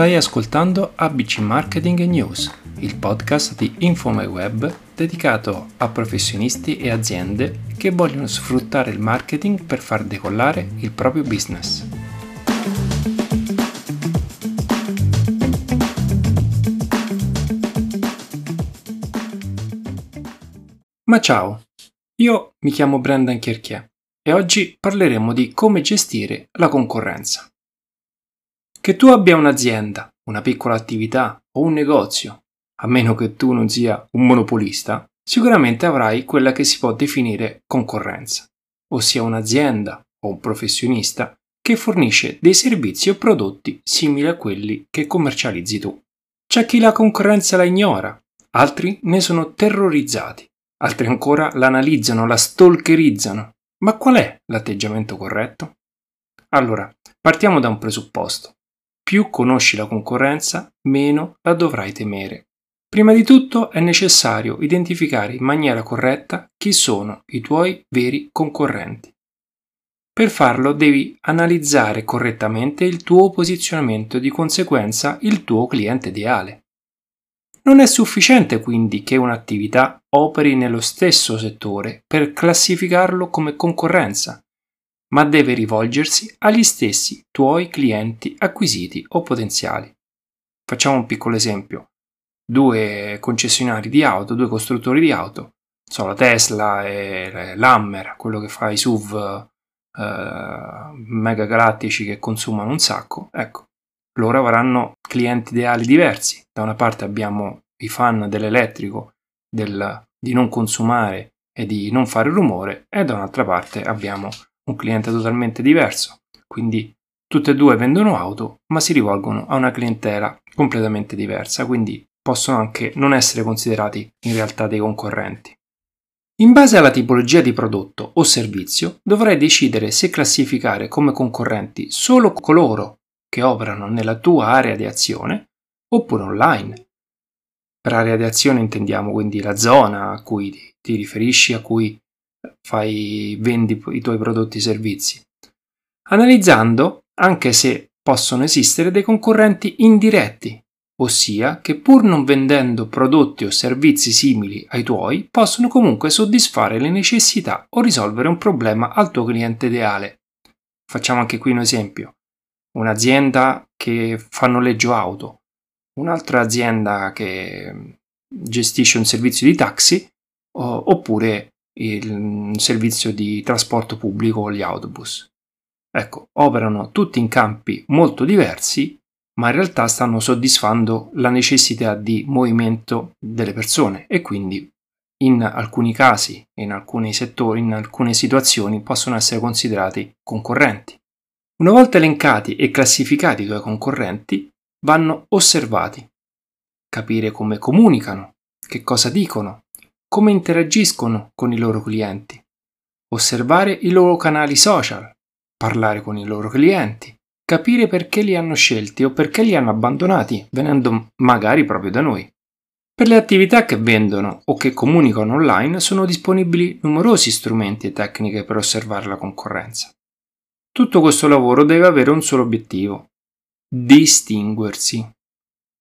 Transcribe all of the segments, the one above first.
Stai ascoltando ABC Marketing News, il podcast di InfoMyWeb dedicato a professionisti e aziende che vogliono sfruttare il marketing per far decollare il proprio business. Ma ciao, io mi chiamo Brendan Chierchier e oggi parleremo di come gestire la concorrenza. Che tu abbia un'azienda, una piccola attività o un negozio, a meno che tu non sia un monopolista, sicuramente avrai quella che si può definire concorrenza, ossia un'azienda o un professionista che fornisce dei servizi o prodotti simili a quelli che commercializzi tu. C'è chi la concorrenza la ignora, altri ne sono terrorizzati, altri ancora l'analizzano, la stalkerizzano. Ma qual è l'atteggiamento corretto? Allora, partiamo da un presupposto. Più conosci la concorrenza, meno la dovrai temere. Prima di tutto è necessario identificare in maniera corretta chi sono i tuoi veri concorrenti. Per farlo devi analizzare correttamente il tuo posizionamento e di conseguenza il tuo cliente ideale. Non è sufficiente quindi che un'attività operi nello stesso settore per classificarlo come concorrenza, ma deve rivolgersi agli stessi tuoi clienti acquisiti o potenziali. Facciamo un piccolo esempio. Due concessionari di auto, due costruttori di auto, so, la Tesla e l'Hammer, quello che fa i SUV eh, mega galattici che consumano un sacco, ecco, loro avranno clienti ideali diversi. Da una parte abbiamo i fan dell'elettrico, del, di non consumare e di non fare rumore, e da un'altra parte abbiamo un cliente totalmente diverso. Quindi tutte e due vendono auto, ma si rivolgono a una clientela completamente diversa, quindi possono anche non essere considerati in realtà dei concorrenti. In base alla tipologia di prodotto o servizio dovrai decidere se classificare come concorrenti solo coloro che operano nella tua area di azione oppure online. Per area di azione intendiamo quindi la zona a cui ti riferisci, a cui fai, vendi i tuoi prodotti e servizi, analizzando anche se possono esistere dei concorrenti indiretti, ossia che pur non vendendo prodotti o servizi simili ai tuoi, possono comunque soddisfare le necessità o risolvere un problema al tuo cliente ideale. Facciamo anche qui un esempio. Un'azienda che fa noleggio auto, un'altra azienda che gestisce un servizio di taxi, oppure il servizio di trasporto pubblico o gli autobus. Ecco, operano tutti in campi molto diversi, ma in realtà stanno soddisfando la necessità di movimento delle persone e quindi in alcuni casi, in alcuni settori, in alcune situazioni possono essere considerati concorrenti. Una volta elencati e classificati i tuoi concorrenti, vanno osservati, capire come comunicano, che cosa dicono, come interagiscono con i loro clienti, osservare i loro canali social, parlare con i loro clienti, capire perché li hanno scelti o perché li hanno abbandonati, venendo magari proprio da noi. Per le attività che vendono o che comunicano online sono disponibili numerosi strumenti e tecniche per osservare la concorrenza. Tutto questo lavoro deve avere un solo obiettivo, distinguersi.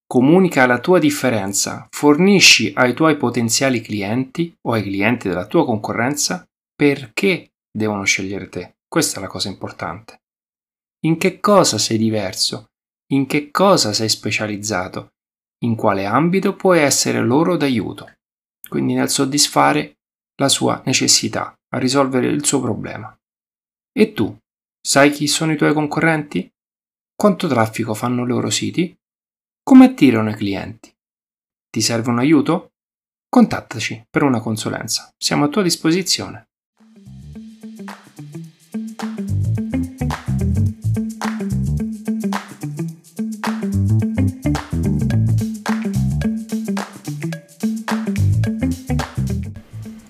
Comunica la tua differenza, fornisci ai tuoi potenziali clienti o ai clienti della tua concorrenza perché devono scegliere te. Questa è la cosa importante. In che cosa sei diverso? In che cosa sei specializzato? In quale ambito puoi essere loro d'aiuto? Quindi nel soddisfare la sua necessità, a risolvere il suo problema. E tu, sai chi sono i tuoi concorrenti? Quanto traffico fanno i loro siti? Come attirano i clienti? Ti serve un aiuto? Contattaci per una consulenza. Siamo a tua disposizione.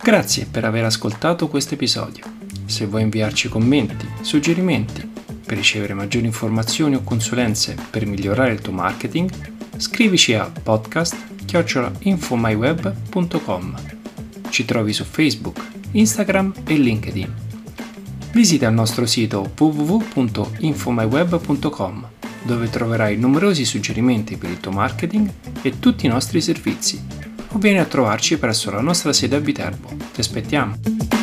Grazie per aver ascoltato questo episodio. Se vuoi inviarci commenti, suggerimenti per ricevere maggiori informazioni o consulenze per migliorare il tuo marketing, scrivici a podcast.infomyweb.com. Ci trovi su Facebook, Instagram e LinkedIn. Visita il nostro sito www.infomyweb.com dove troverai numerosi suggerimenti per il tuo marketing e tutti i nostri servizi o vieni a trovarci presso la nostra sede a Viterbo. Ti aspettiamo!